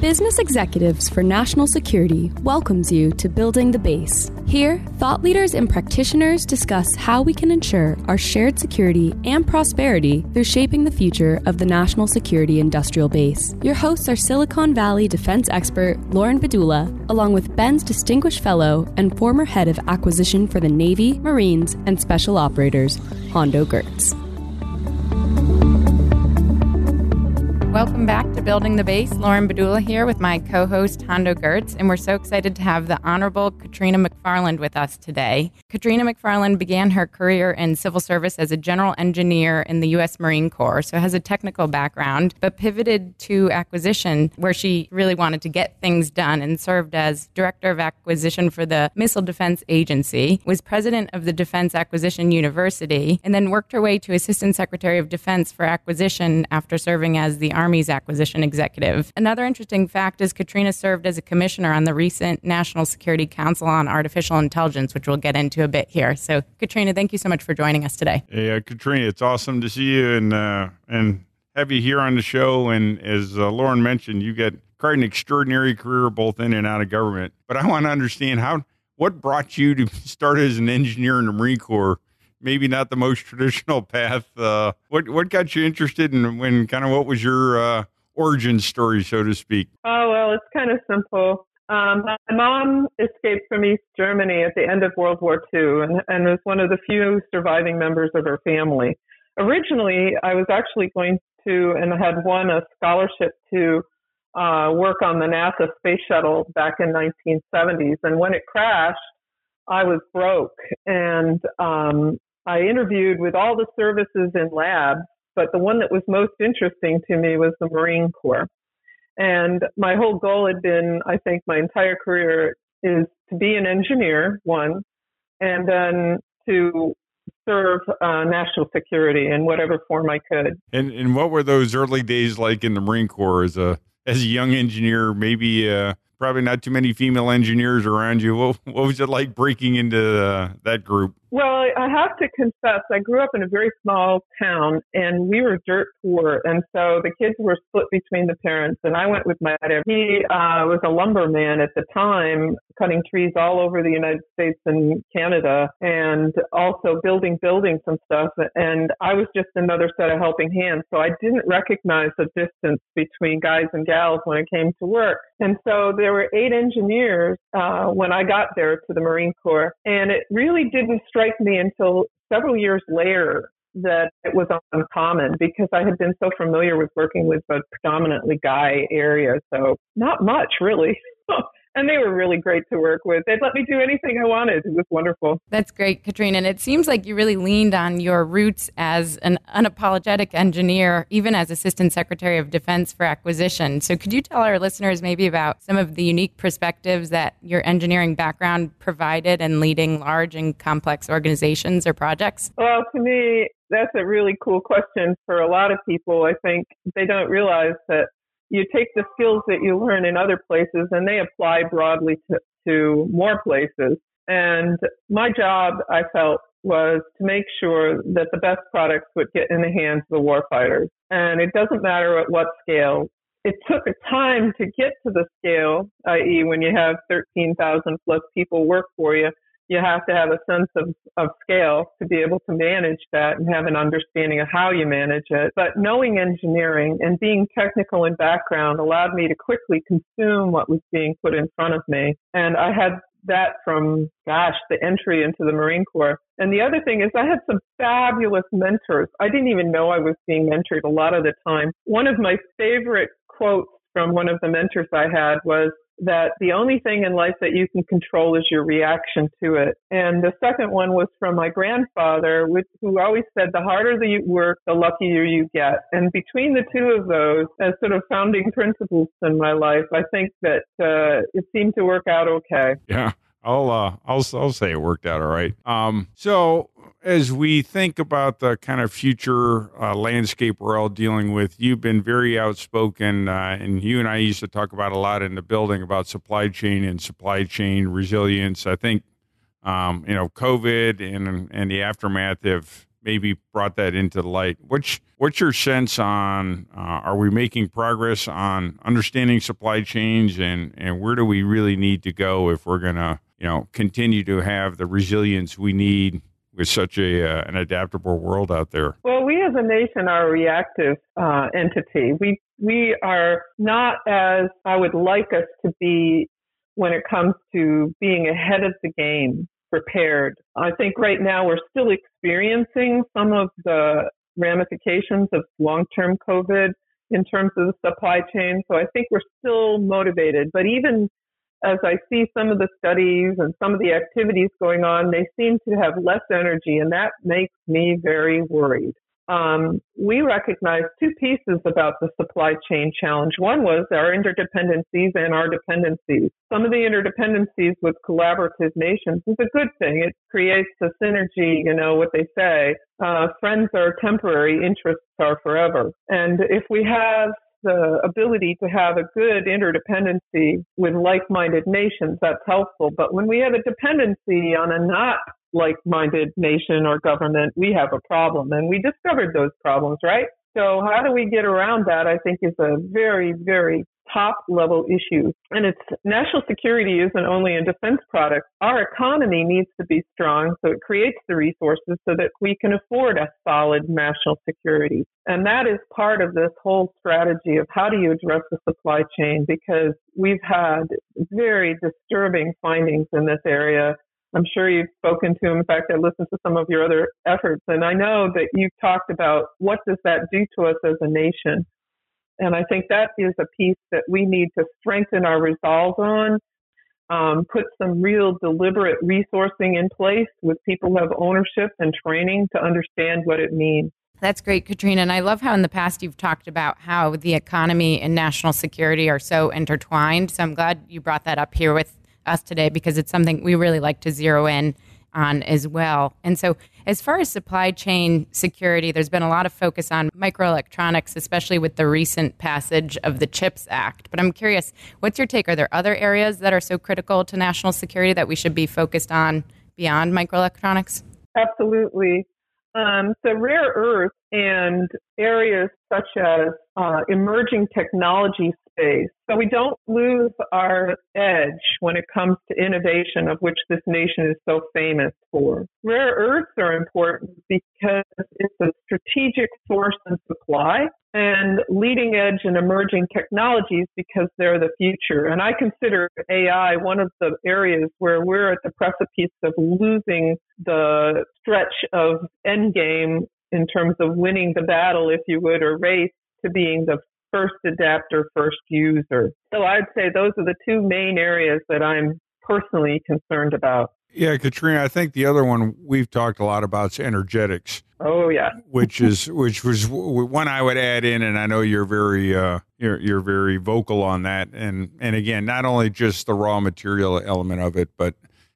Business Executives for National Security welcomes you to Building the Base. Here, thought leaders and practitioners discuss how we can ensure our shared security and prosperity through shaping the future of the national security industrial base. Your hosts are Silicon Valley defense expert Lauren Bedula, along with BENS Distinguished Fellow and former head of acquisition for the Navy, Marines, and Special Operators, Hondo Geurts. Welcome back to Building the Base. Lauren Bedula here with my co host, Hondo Geurts, and we're so excited to have the Honorable Katrina McFarland with us today. Katrina McFarland began her career in civil service as a general engineer in the U.S. Marine Corps, so has a technical background, but pivoted to acquisition where she really wanted to get things done and served as director of acquisition for the Missile Defense Agency, was president of the Defense Acquisition University, and then worked her way to assistant secretary of defense for acquisition after serving as the Army's acquisition executive. Another interesting fact is Katrina served as a commissioner on the recent National Security Council on Artificial Intelligence, which we'll get into a bit here. So, Katrina, thank you so much for joining us today. Uh, Katrina, it's awesome to see you and uh, and have you here on the show. And as uh, Lauren mentioned, you get quite an extraordinary career both in and out of government. But I want to understand how what brought you to start as an engineer in the Marine Corps maybe not the most traditional path. Uh, what what got you interested in when kind of what was your uh, origin story, so to speak? Oh well, it's kind of simple. Um, my mom escaped from East Germany at the end of World War II and, and was one of the few surviving members of her family. Originally, I was actually going to and had won a scholarship to uh, work on the NASA space shuttle back in 1970s. And when it crashed, I was broke and um, I interviewed with all the services and labs, but the one that was most interesting to me was the Marine Corps. And my whole goal had been, I think, my entire career is to be an engineer, one, and then to serve uh, national security in whatever form I could. And and what were those early days like in the Marine Corps as a as a young engineer? Maybe uh, probably not too many female engineers around you. What, what was it like breaking into uh, that group? Well, I have to confess, I grew up in a very small town and we were dirt poor. And so the kids were split between the parents. And I went with my dad. He uh, was a lumberman at the time, cutting trees all over the United States and Canada and also building buildings and stuff. And I was just another set of helping hands. So I didn't recognize the distance between guys and gals when it came to work. And so there were eight engineers uh, when I got there to the Marine Corps. And it really didn't strike me until several years later that it was uncommon because I had been so familiar with working with predominantly guy area. So not much really. and they were really great to work with. They'd let me do anything I wanted. It was wonderful. That's great, Katrina. And it seems like you really leaned on your roots as an unapologetic engineer, even as Assistant Secretary of Defense for Acquisition. So, could you tell our listeners maybe about some of the unique perspectives that your engineering background provided in leading large and complex organizations or projects? Well, to me, that's a really cool question for a lot of people. I think they don't realize that you take the skills that you learn in other places and they apply broadly to, to more places. And my job, I felt, was to make sure that the best products would get in the hands of the warfighters. And it doesn't matter at what scale. It took a time to get to the scale, i.e., when you have 13,000 plus people work for you, you have to have a sense of, of scale to be able to manage that and have an understanding of how you manage it. But knowing engineering and being technical in background allowed me to quickly consume what was being put in front of me. And I had that from, gosh, the entry into the Marine Corps. And the other thing is I had some fabulous mentors. I didn't even know I was being mentored a lot of the time. One of my favorite quotes from one of the mentors I had was, that the only thing in life that you can control is your reaction to it. And the second one was from my grandfather, which, who always said, the harder you work, the luckier you get. And between the two of those, as sort of founding principles in my life, I think that uh, it seemed to work out okay. Yeah. I'll uh, I'll I'll say it worked out all right. Um, so as we think about the kind of future uh, landscape we're all dealing with, you've been very outspoken, uh, and you and I used to talk about a lot in the building about supply chain and supply chain resilience. I think um, you know COVID and and the aftermath have maybe brought that into the light. What's what's your sense on uh, are we making progress on understanding supply chains and and where do we really need to go if we're to you know continue to have the resilience we need with such a uh, an adaptable world out there? Well, we as a nation are a reactive uh, entity. We we are not as I would like us to be when it comes to being ahead of the game, prepared. I think right now we're still experiencing some of the ramifications of long-term COVID in terms of the supply chain. So I think we're still motivated, but even as I see some of the studies and some of the activities going on, they seem to have less energy, and that makes me very worried. Um, we recognized two pieces about the supply chain challenge. One was our interdependencies and our dependencies. Some of the interdependencies with collaborative nations is a good thing. It creates a synergy, you know, what they say. Uh, friends are temporary, interests are forever. And if we have the ability to have a good interdependency with like-minded nations, that's helpful. But when we have a dependency on a not like-minded nation or government, we have a problem. And we discovered those problems, right? So how do we get around that? I think is a very, very top level issue. And it's national security isn't only a defense product. Our economy needs to be strong so it creates the resources so that we can afford a solid national security. And that is part of this whole strategy of how do you address the supply chain because we've had very disturbing findings in this area I'm sure you've spoken to. In fact, I listened to some of your other efforts, and I know that you've talked about what does that do to us as a nation. And I think that is a piece that we need to strengthen our resolve on, um, put some real deliberate resourcing in place with people who have ownership and training to understand what it means. That's great, Katrina. And I love how in the past you've talked about how the economy and national security are so intertwined. So I'm glad you brought that up here with us today because it's something we really like to zero in on as well. And so, as far as supply chain security, there's been a lot of focus on microelectronics, especially with the recent passage of the CHIPS Act. But I'm curious, what's your take? Are there other areas that are so critical to national security that we should be focused on beyond microelectronics? Absolutely. Um, so, rare earth and areas such as uh, emerging technology space. So we don't lose our edge when it comes to innovation, of which this nation is so famous for. Rare earths are important because it's a strategic source and supply and leading edge and emerging technologies because they're the future. And I consider AI one of the areas where we're at the precipice of losing the stretch of endgame in terms of winning the battle, if you would, or race to being the first adapter, first user. So I'd say those are the two main areas that I'm personally concerned about. Yeah, Katrina, I think the other one we've talked a lot about is energetics. Oh yeah, which is which was one I would add in, and I know you're very uh, you're you're very vocal on that. And and again, not only just the raw material element of it, but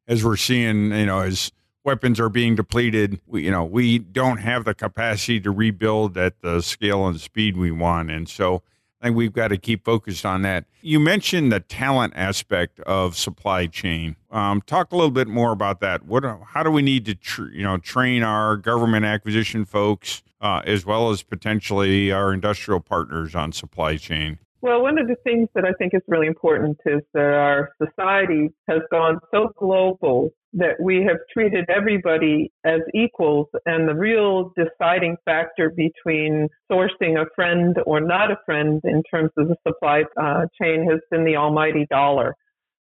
as we're seeing, you know, as weapons are being depleted. We, you know, we don't have the capacity to rebuild at the scale and speed we want, and so I think we've got to keep focused on that. You mentioned the talent aspect of supply chain. Um, talk a little bit more about that. What, how do we need to, tr- you know, train our government acquisition folks uh, as well as potentially our industrial partners on supply chain? Well, one of the things that I think is really important is that our society has gone so global that we have treated everybody as equals, and the real deciding factor between sourcing a friend or not a friend in terms of the supply uh, chain has been the almighty dollar.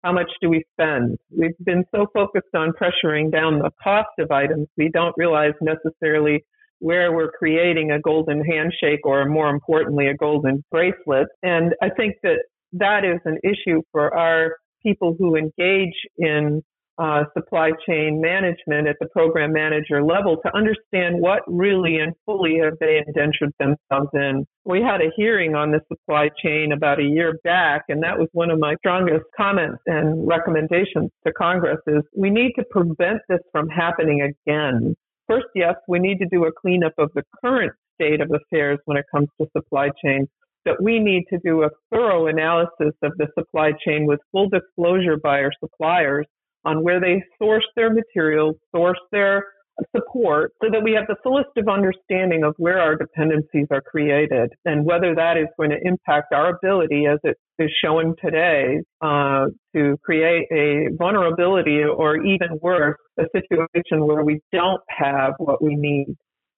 How much do we spend? We've been so focused on pressuring down the cost of items, we don't realize necessarily where we're creating a golden handshake or more importantly, a golden bracelet. And I think that that is an issue for our people who engage in uh, supply chain management at the program manager level to understand what really and fully have they indentured themselves in. We had a hearing on the supply chain about a year back, and that was one of my strongest comments and recommendations to Congress is we need to prevent this from happening again. First, yes, we need to do a cleanup of the current state of affairs when it comes to supply chain, but we need to do a thorough analysis of the supply chain with full disclosure by our suppliers on where they source their materials, source their support so that we have the fullest of understanding of where our dependencies are created and whether that is going to impact our ability as it is showing today uh, to create a vulnerability or even worse, a situation where we don't have what we need.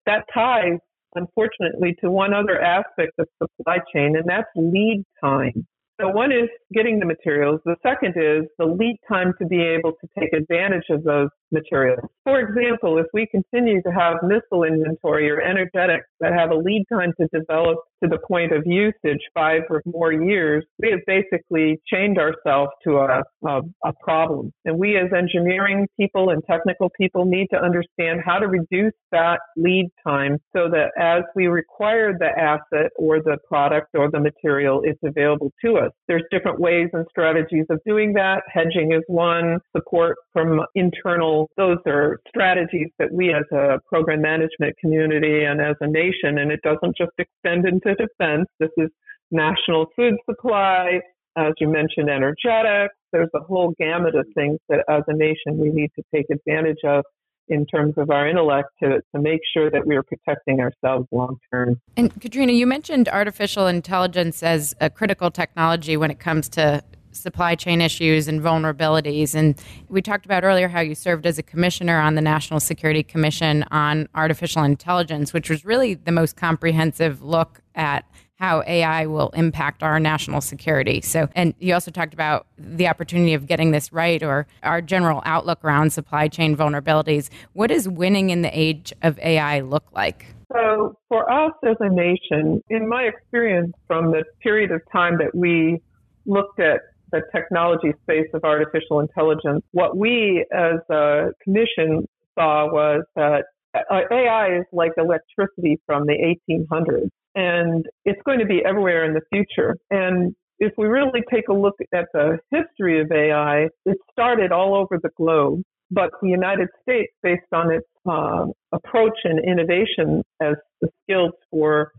That ties, unfortunately, to one other aspect of supply chain, and that's lead time. So one is getting the materials. The second is the lead time to be able to take advantage of those materials. For example, if we continue to have missile inventory or energetics that have a lead time to develop to the point of usage five or more years, we have basically chained ourselves to a, a, a problem. And we as engineering people and technical people need to understand how to reduce that lead time so that as we require the asset or the product or the material, it's available to us. There's different ways and strategies of doing that. Hedging is one, support from internal those are strategies that we as a program management community and as a nation, and it doesn't just extend into defense. This is national food supply, as you mentioned, energetics. There's a whole gamut of things that as a nation we need to take advantage of in terms of our intellect to, to make sure that we are protecting ourselves long term. And Katrina, you mentioned artificial intelligence as a critical technology when it comes to supply chain issues and vulnerabilities. And we talked about earlier how you served as a commissioner on the National Security Commission on Artificial Intelligence, which was really the most comprehensive look at how AI will impact our national security. So, and you also talked about the opportunity of getting this right or our general outlook around supply chain vulnerabilities. What does winning in the age of AI look like? So, for us as a nation, in my experience from the period of time that we looked at the technology space of artificial intelligence, what we as a commission saw was that uh, AI is like electricity from the 1800s, and it's going to be everywhere in the future. And if we really take a look at the history of AI, it started all over the globe. But the United States, based on its uh, approach and innovation as the skills for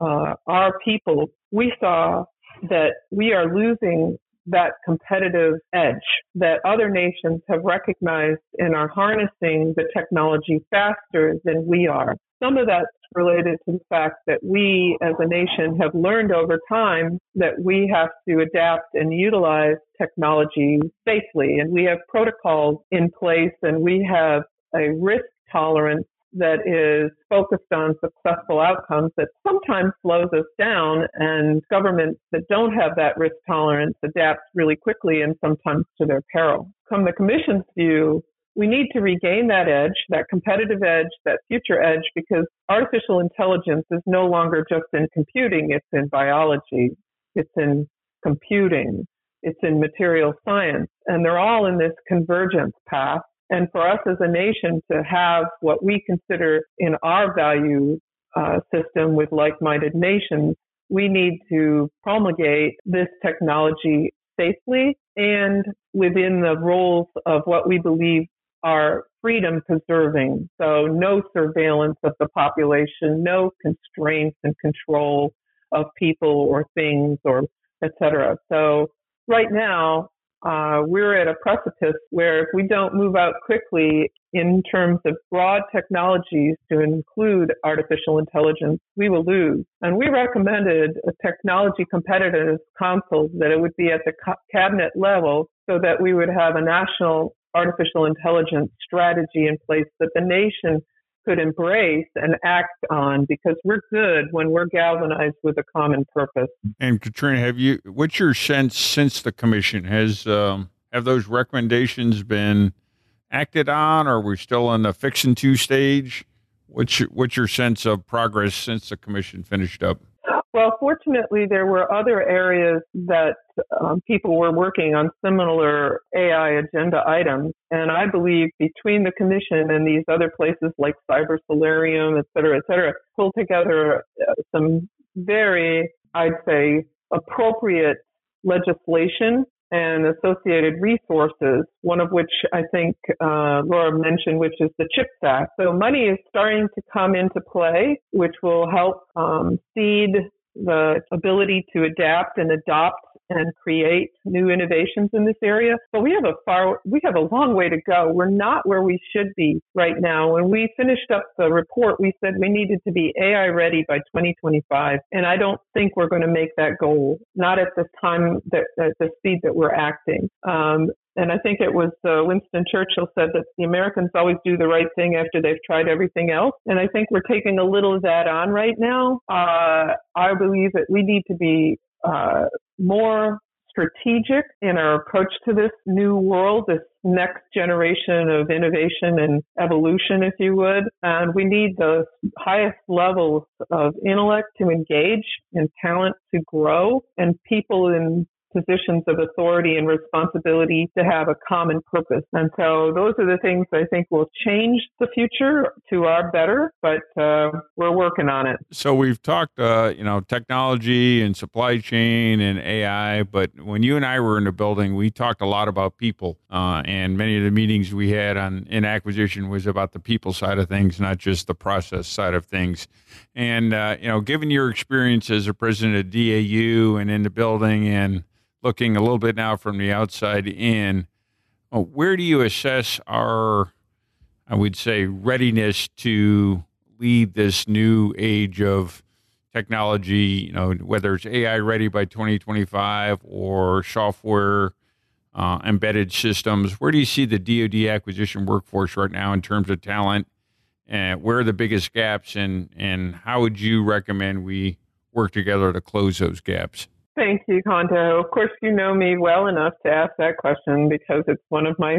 uh, our people, we saw that we are losing that competitive edge that other nations have recognized and are harnessing the technology faster than we are. Some of that's related to the fact that we as a nation have learned over time that we have to adapt and utilize technology safely and we have protocols in place and we have a risk tolerance that is focused on successful outcomes that sometimes slows us down and governments that don't have that risk tolerance adapt really quickly and sometimes to their peril. From the commission's view, we need to regain that edge, that competitive edge, that future edge, because artificial intelligence is no longer just in computing, it's in biology, it's in computing, it's in material science, and they're all in this convergence path and for us as a nation to have what we consider in our value uh, system with like-minded nations, we need to promulgate this technology safely and within the rules of what we believe are freedom preserving. So no surveillance of the population, no constraints and control of people or things or et cetera. So right now, uh, we're at a precipice where if we don't move out quickly in terms of broad technologies to include artificial intelligence, we will lose. And we recommended a technology competitiveness council that it would be at the cabinet level so that we would have a national artificial intelligence strategy in place that the nation could embrace and act on because we're good when we're galvanized with a common purpose. And Katrina, have you? What's your sense since the commission has um, have those recommendations been acted on, or are we still in the fixing to stage? What's your, what's your sense of progress since the commission finished up? Well, fortunately, there were other areas that um, people were working on similar AI agenda items. And I believe between the commission and these other places like Cyber Solarium, et cetera, et cetera, pull together uh, some very, I'd say, appropriate legislation and associated resources, one of which I think uh, Laura mentioned, which is the CHIPS Act. So money is starting to come into play, which will help um, seed the ability to adapt and adopt and create new innovations in this area. But we have a far, we have a long way to go. We're not where we should be right now. When we finished up the report, we said we needed to be AI ready by 2025. And I don't think we're going to make that goal, not at the time that, at the speed that we're acting. Um, and I think it was uh, Winston Churchill said that the Americans always do the right thing after they've tried everything else. And I think we're taking a little of that on right now. Uh, I believe that we need to be uh, more strategic in our approach to this new world, this next generation of innovation and evolution, if you would. And we need the highest levels of intellect to engage and talent to grow and people in positions of authority and responsibility to have a common purpose. And so those are the things I think will change the future to our better, but uh, we're working on it. So we've talked, uh, you know, technology and supply chain and AI, but when you and I were in the building, we talked a lot about people, uh, and many of the meetings we had on in acquisition was about the people side of things, not just the process side of things. And uh, you know, given your experience as a president of DAU and in the building and looking a little bit now from the outside in, uh, where do you assess our, I would say, readiness to lead this new age of technology? You know, whether it's AI ready by 2025 or software uh, embedded systems. Where do you see the DoD acquisition workforce right now in terms of talent? And where are the biggest gaps, and and how would you recommend we work together to close those gaps? Thank you, Hondo. Of course, you know me well enough to ask that question because it's one of my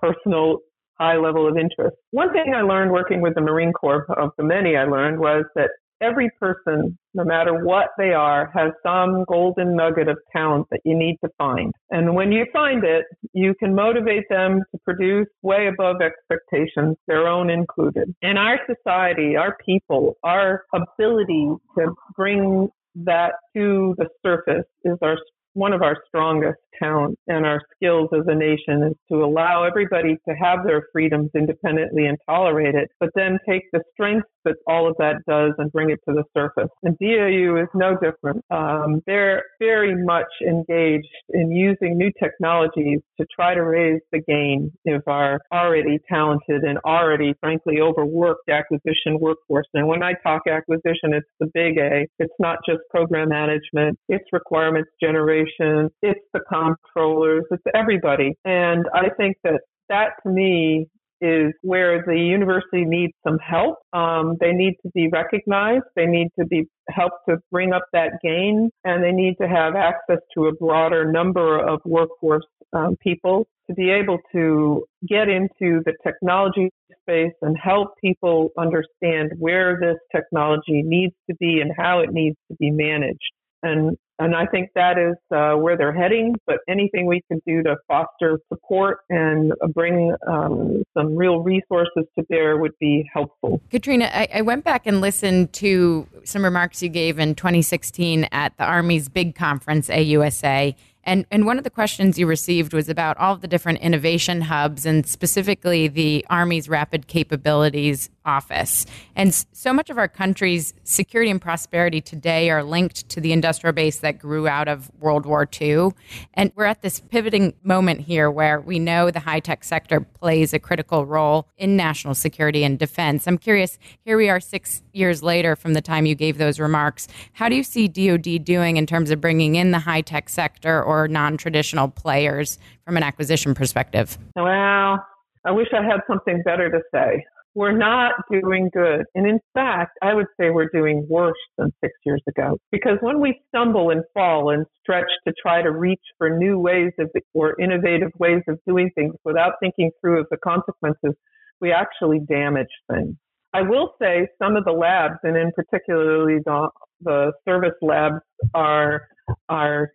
personal high level of interest. One thing I learned working with the Marine Corps, of the many I learned, was that every person, no matter what they are, has some golden nugget of talent that you need to find. And when you find it, you can motivate them to produce way above expectations, their own included. In our society, our people, our ability to bring that to the surface is our one of our strongest talents and our skills as a nation is to allow everybody to have their freedoms independently and tolerate it, but then take the strengths that all of that does and bring it to the surface. And DAU is no different. Um, they're very much engaged in using new technologies to try to raise the game of our already talented and already, frankly, overworked acquisition workforce. And when I talk acquisition, it's the big A. It's not just program management. It's requirements generation. It's the comptrollers. It's everybody. And I think that that to me is where the university needs some help. Um, they need to be recognized. They need to be helped to bring up that gain, and they need to have access to a broader number of workforce um, people to be able to get into the technology space and help people understand where this technology needs to be and how it needs to be managed. And and I think that is uh, where they're heading. But anything we can do to foster support and bring um, some real resources to bear would be helpful. Katrina, I, I, went back and listened to some remarks you gave in 2016 at the Army's big conference, AUSA. And, and one of the questions you received was about all the different innovation hubs and specifically the Army's Rapid Capabilities Office. And so much of our country's security and prosperity today are linked to the industrial base that grew out of World War II. And we're at this pivoting moment here where we know the high tech sector plays a critical role in national security and defense. I'm curious, here we are six years later from the time you gave those remarks. How do you see DoD doing in terms of bringing in the high tech sector? or non traditional players from an acquisition perspective? Well, I wish I had something better to say. We're not doing good. And in fact, I would say we're doing worse than six years ago. Because when we stumble and fall and stretch to try to reach for new ways of, or innovative ways of doing things without thinking through of the consequences, we actually damage things. I will say some of the labs, and in particularly the, the service labs, are are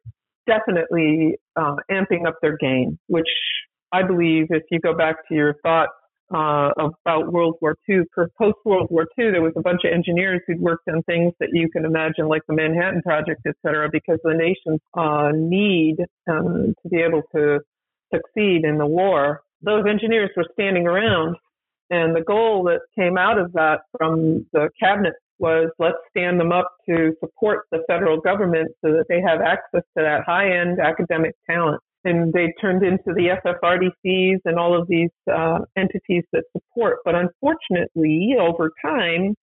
definitely uh, amping up their game, which I believe, if you go back to your thoughts uh, about World War II, post World War II, there was a bunch of engineers who'd worked on things that you can imagine, like the Manhattan Project, et cetera, because the nation's uh, need um, to be able to succeed in the war. Those engineers were standing around, and the goal that came out of that from the cabinet was let's stand them up to support the federal government so that they have access to that high end academic talent. And they turned into the FFRDCs and all of these uh, entities that support. But unfortunately, over time,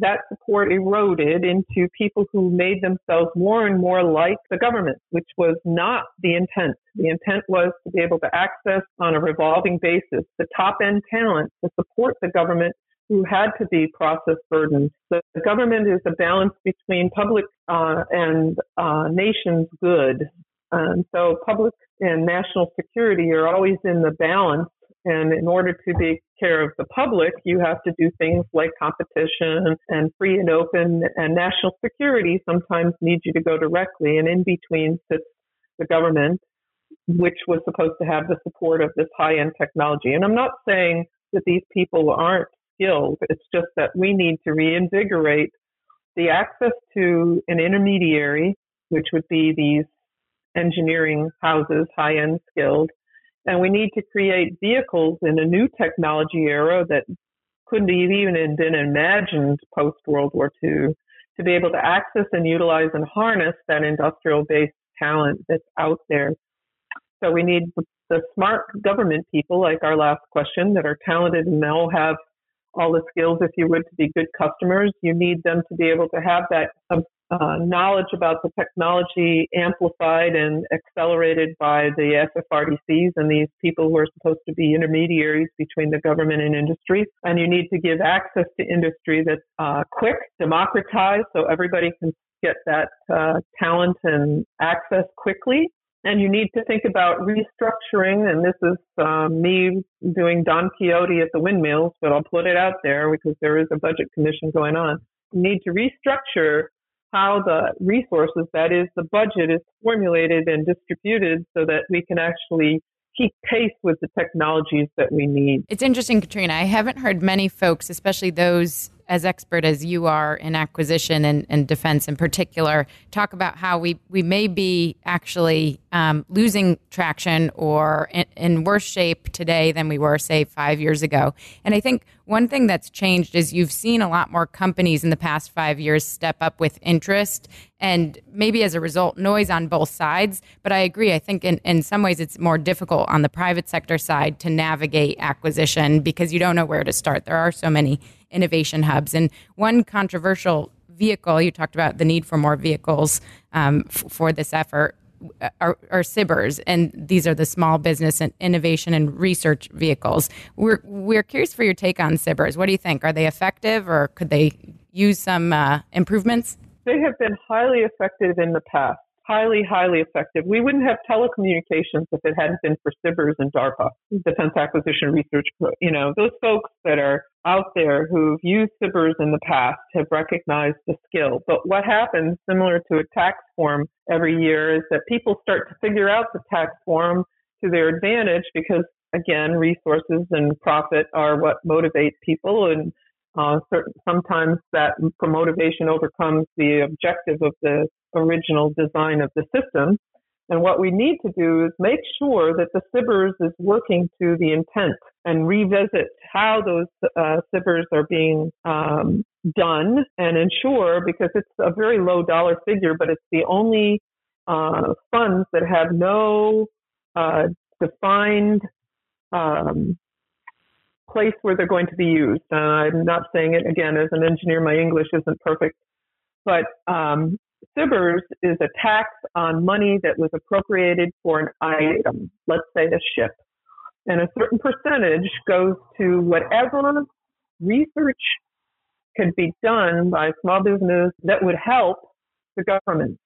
that support eroded into people who made themselves more and more like the government, which was not the intent. The intent was to be able to access on a revolving basis the top end talent to support the government who had to be process burdened. So the government is a balance between public uh, and uh, nation's good. And so public and national security are always in the balance. And in order to take care of the public, you have to do things like competition and free and open and national security sometimes needs you to go directly. And in between sits the government, which was supposed to have the support of this high end technology. And I'm not saying that these people aren't skilled. It's just that we need to reinvigorate the access to an intermediary, which would be these engineering houses, high end skilled. And we need to create vehicles in a new technology era that couldn't even have even been imagined post World War II to be able to access and utilize and harness that industrial based talent that's out there. So we need the smart government people, like our last question, that are talented and all have all the skills, if you would, to be good customers. You need them to be able to have that uh, knowledge about the technology amplified and accelerated by the FFRDCs and these people who are supposed to be intermediaries between the government and industry. And you need to give access to industry that's uh, quick, democratized, so everybody can get that uh, talent and access quickly and you need to think about restructuring. And this is um, me doing Don Quixote at the windmills, but I'll put it out there because there is a budget commission going on. You need to restructure how the resources, that is, the budget, is formulated and distributed so that we can actually keep pace with the technologies that we need. It's interesting, Katrina. I haven't heard many folks, especially those as expert as you are in acquisition and, and defense in particular, talk about how we, we may be actually um, losing traction or in, in, worse shape today than we were, say, five years ago. And I think one thing that's changed is you've seen a lot more companies in the past five years step up with interest and maybe as a result, noise on both sides. But I agree. I think in, in some ways it's more difficult on the private sector side to navigate acquisition because you don't know where to start. There are so many innovation hubs. And one controversial vehicle, you talked about the need for more vehicles um, f- for this effort. Uh, are, are and these are the small business and innovation and research vehicles. We're we're curious for your take on SBIRs. What do you think? Are they effective, or could they use some uh, improvements? They have been highly effective in the past highly, highly effective. We wouldn't have telecommunications if it hadn't been for SBIRs and DARPA, Defense Acquisition Research. You know, those folks that are out there who've used SBIRs in the past have recognized the skill. But what happens, similar to a tax form every year, is that people start to figure out the tax form to their advantage because, again, resources and profit are what motivate people and uh, certain, sometimes that motivation overcomes the objective of the original design of the system. And what we need to do is make sure that the SBIRs is working to the intent and revisit how those uh, SBIRs are being um, done and ensure, because it's a very low dollar figure, but it's the only uh, funds that have no uh, defined um, place where they're going to be used. I'm not saying it again as an engineer, my English isn't perfect, but um, SBIRs is a tax on money that was appropriated for an item, let's say a ship. And a certain percentage goes to whatever research can be done by small business that would help the government.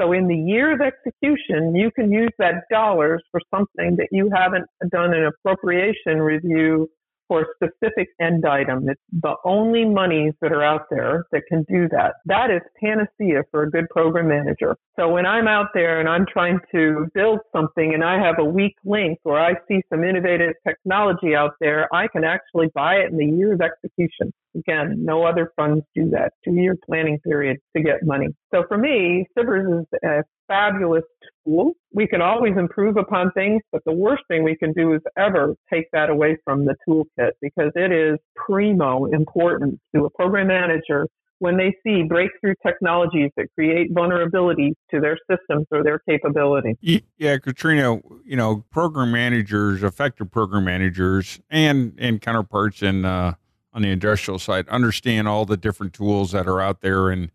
So in the year of execution, you can use that dollars for something that you haven't done an appropriation review for a specific end item. It's the only monies that are out there that can do that. That is panacea for a good program manager. So when I'm out there and I'm trying to build something and I have a weak link or I see some innovative technology out there, I can actually buy it in the year of execution. Again, no other funds do that. Two year planning period to get money. So for me, SBIRs is a fabulous tool. We can always improve upon things, but the worst thing we can do is ever take that away from the toolkit because it is primo important to a program manager when they see breakthrough technologies that create vulnerabilities to their systems or their capability. Yeah, Katrina, you know, program managers, effective program managers, and and counterparts in uh, on the industrial side understand all the different tools that are out there, and,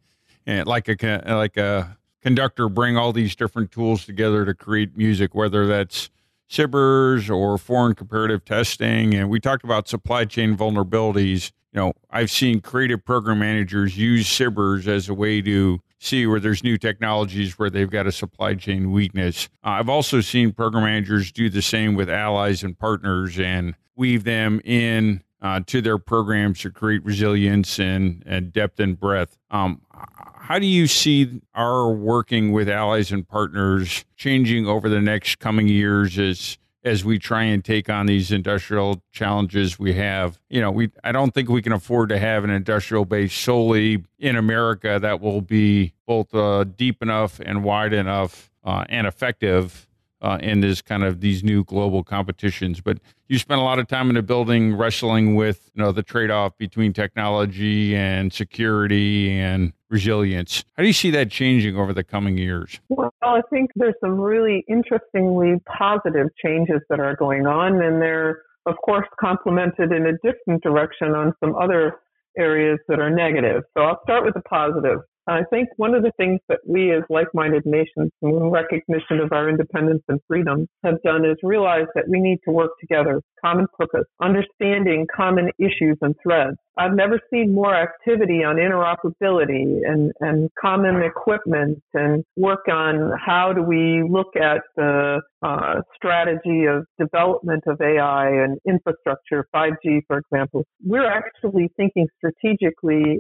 and like a like a conductor, bring all these different tools together to create music, whether that's SBIRs or foreign comparative testing. And we talked about supply chain vulnerabilities you know, I've seen creative program managers use SBIRs as a way to see where there's new technologies where they've got a supply chain weakness. Uh, I've also seen program managers do the same with allies and partners and weave them in uh, to their programs to create resilience and, and depth and breadth. Um, how do you see our working with allies and partners changing over the next coming years as as we try and take on these industrial challenges we have. You know, we I don't think we can afford to have an industrial base solely in America that will be both uh, deep enough and wide enough uh, and effective uh, in this kind of these new global competitions. But you spent a lot of time in the building wrestling with you know the trade off between technology and security and resilience. How do you see that changing over the coming years? Well, I think there's some really interestingly positive changes that are going on, and they're of course complemented in a different direction on some other areas that are negative. So I'll start with the positive. I think one of the things that we as like-minded nations, in recognition of our independence and freedom, have done is realize that we need to work together, common purpose, understanding common issues and threads. I've never seen more activity on interoperability and, and common equipment and work on how do we look at the uh, strategy of development of AI and infrastructure, 5G, for example. We're actually thinking strategically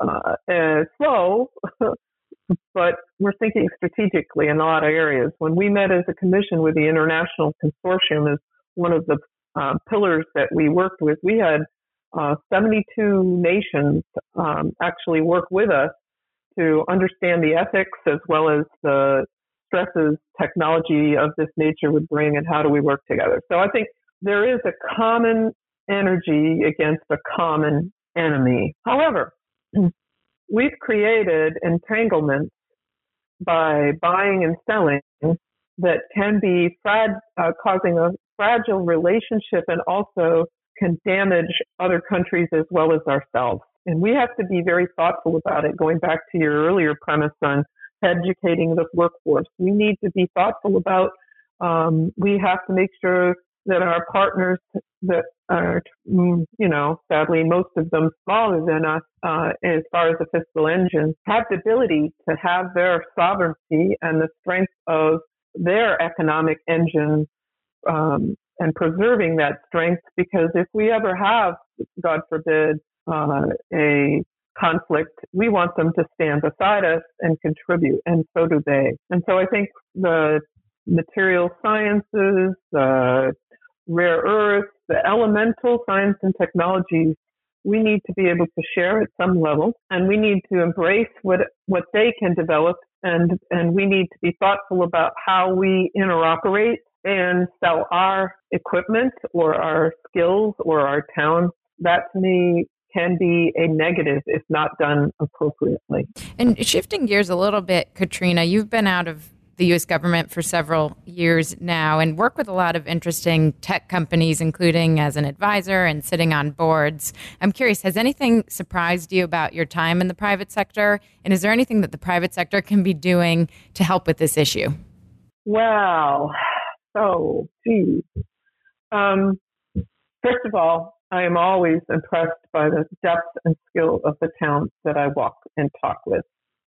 uh, slow, but we're thinking strategically in a lot of areas. When we met as a commission with the International Consortium as one of the uh, pillars that we worked with, we had uh, 72 nations um, actually work with us to understand the ethics as well as the stresses technology of this nature would bring and how do we work together. So I think there is a common energy against a common enemy. However, we've created entanglements by buying and selling that can be frag- uh, causing a fragile relationship and also can damage other countries as well as ourselves. And we have to be very thoughtful about it. Going back to your earlier premise on educating the workforce, we need to be thoughtful about. Um, we have to make sure that our partners that are, mm, you know, sadly, most of them smaller than us uh, as far as the fiscal engine, have the ability to have their sovereignty and the strength of their economic engine um, and preserving that strength. Because if we ever have, God forbid, uh, a conflict, we want them to stand beside us and contribute, and so do they. And so I think the material sciences, uh, rare earths, the elemental science and technologies, we need to be able to share at some level and we need to embrace what, what they can develop and, and we need to be thoughtful about how we interoperate and sell our equipment or our skills or our talents. That to me can be a negative if not done appropriately. And shifting gears a little bit, Katrina, you've been out of the U.S. government for several years now and work with a lot of interesting tech companies, including as an advisor and sitting on boards. I'm curious, has anything surprised you about your time in the private sector? And is there anything that the private sector can be doing to help with this issue? Well, so, geez. Um, first of all, I am always impressed by the depth and skill of the talent that I walk and talk with.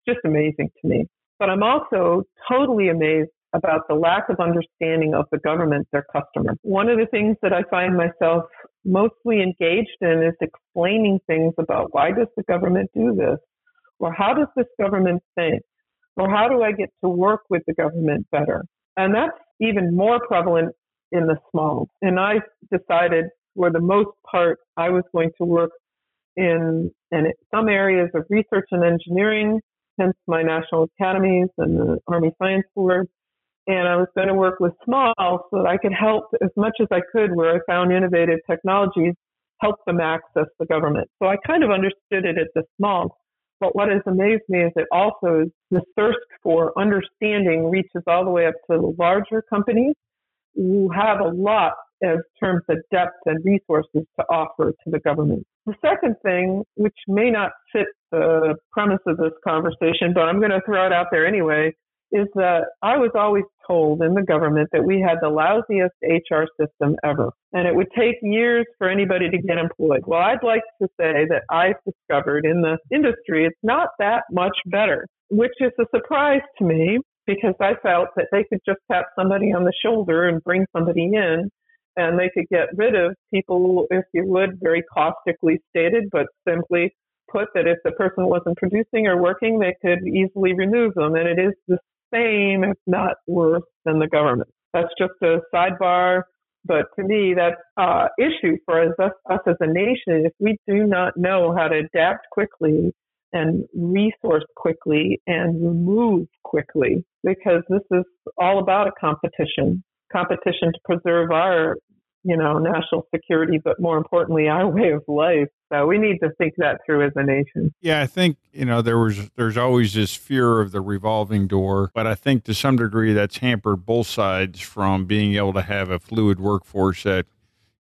Just amazing to me. But I'm also totally amazed about the lack of understanding of the government, their customer. One of the things that I find myself mostly engaged in is explaining things about why does the government do this? Or how does this government think? Or how do I get to work with the government better? And that's even more prevalent in the small. And I decided for the most part, I was going to work in, in some areas of research and engineering hence my national academies and the Army Science Board. And I was going to work with small so that I could help as much as I could where I found innovative technologies, help them access the government. So I kind of understood it at the small. But what has amazed me is that also the thirst for understanding reaches all the way up to the larger companies who have a lot as terms of depth and resources to offer to the government. The second thing, which may not fit the premise of this conversation, but I'm going to throw it out there anyway, is that I was always told in the government that we had the lousiest HR system ever, and it would take years for anybody to get employed. Well, I'd like to say that I've discovered in the industry it's not that much better, which is a surprise to me because I felt that they could just tap somebody on the shoulder and bring somebody in and they could get rid of people, if you would, very caustically stated, but simply put that if the person wasn't producing or working, they could easily remove them. And it is the same, if not worse, than the government. That's just a sidebar. But to me, that's uh, issue for us, us as a nation. If we do not know how to adapt quickly and resource quickly and remove quickly, because this is all about a competition competition to preserve our you know, national security, but more importantly, our way of life. So we need to think that through as a nation. Yeah, I think you know there was there's always this fear of the revolving door, but I think to some degree that's hampered both sides from being able to have a fluid workforce that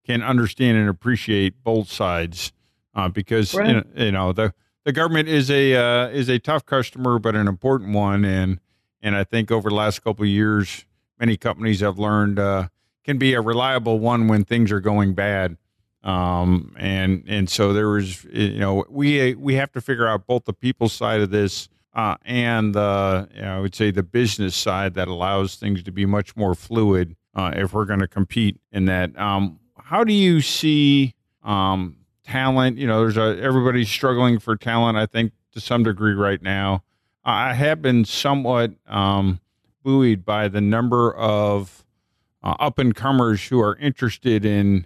can understand and appreciate both sides, uh, because right. you, know, you, know, the the government is a uh, is a tough customer, but an important one, and and I think over the last couple of years, many companies have learned. Uh, can be a reliable one when things are going bad. Um, and and so there was, you know, we we have to figure out both the people side of this uh, and the, you know, I would say the business side that allows things to be much more fluid uh, if we're going to compete in that. Um, how do you see um, talent? You know, there's a everybody's struggling for talent. I think to some degree right now. I have been somewhat um, buoyed by the number of uh, up and comers who are interested in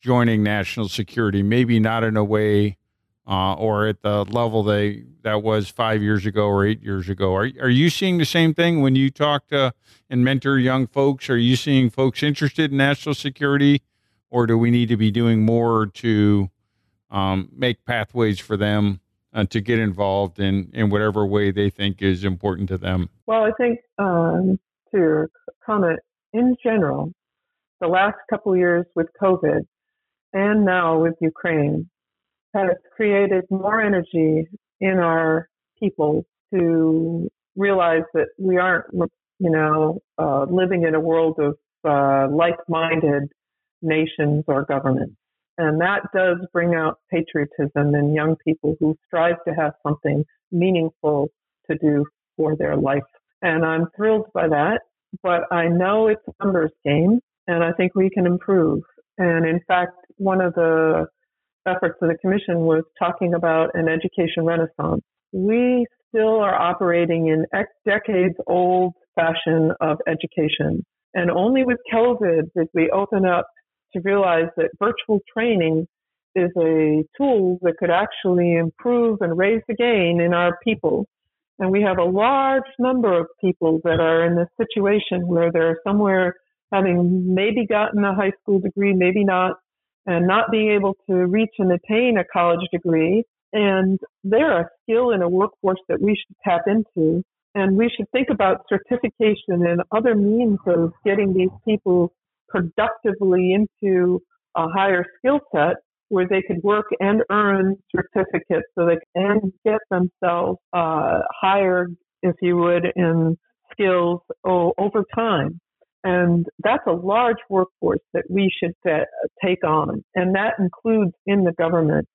joining national security, maybe not in a way uh, or at the level they that was five years ago or eight years ago. Are are you seeing the same thing when you talk to and mentor young folks? Are you seeing folks interested in national security, or do we need to be doing more to um, make pathways for them uh, to get involved in in whatever way they think is important to them? Well, I think um, to comment, in general, the last couple years with COVID and now with Ukraine has created more energy in our people to realize that we aren't, you know, uh, living in a world of uh, like-minded nations or governments. And that does bring out patriotism in young people who strive to have something meaningful to do for their life. And I'm thrilled by that but I know it's a numbers game, and I think we can improve. And in fact, one of the efforts of the commission was talking about an education renaissance. We still are operating in decades old fashion of education. And only with COVID did we open up to realize that virtual training is a tool that could actually improve and raise the gain in our people and we have a large number of people that are in this situation where they're somewhere having maybe gotten a high school degree, maybe not, and not being able to reach and attain a college degree. And they're a skill in a workforce that we should tap into. And we should think about certification and other means of getting these people productively into a higher skill set where they could work and earn certificates so they can get themselves uh, hired, if you would, in skills over time. And that's a large workforce that we should uh, take on. And that includes in the government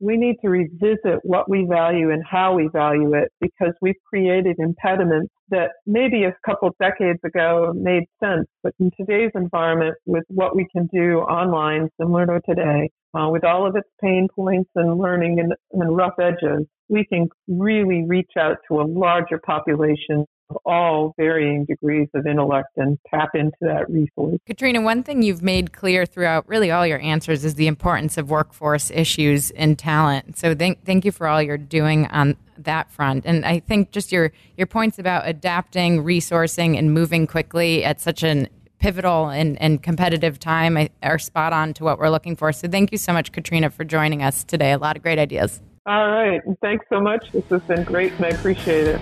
we need to revisit what we value and how we value it because we've created impediments that maybe a couple decades ago made sense. But in today's environment, with what we can do online, similar to today, uh, with all of its pain points and learning and, and rough edges, we can really reach out to a larger population all varying degrees of intellect and tap into that resource. Katrina, one thing you've made clear throughout really all your answers is the importance of workforce issues and talent. So thank, thank you for all you're doing on that front. And I think just your, your points about adapting, resourcing, and moving quickly at such an pivotal and, and competitive time are spot on to what we're looking for. So thank you so much, Katrina, for joining us today. A lot of great ideas. All right. Thanks so much. This has been great and I appreciate it.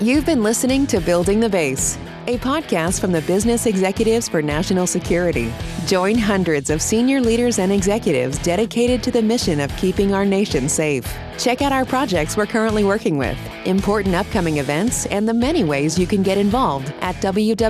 You've been listening to Building the Base, a podcast from the Business Executives for National Security. Join hundreds of senior leaders and executives dedicated to the mission of keeping our nation safe. Check out our projects we're currently working with, important upcoming events, and the many ways you can get involved at www.bens.org.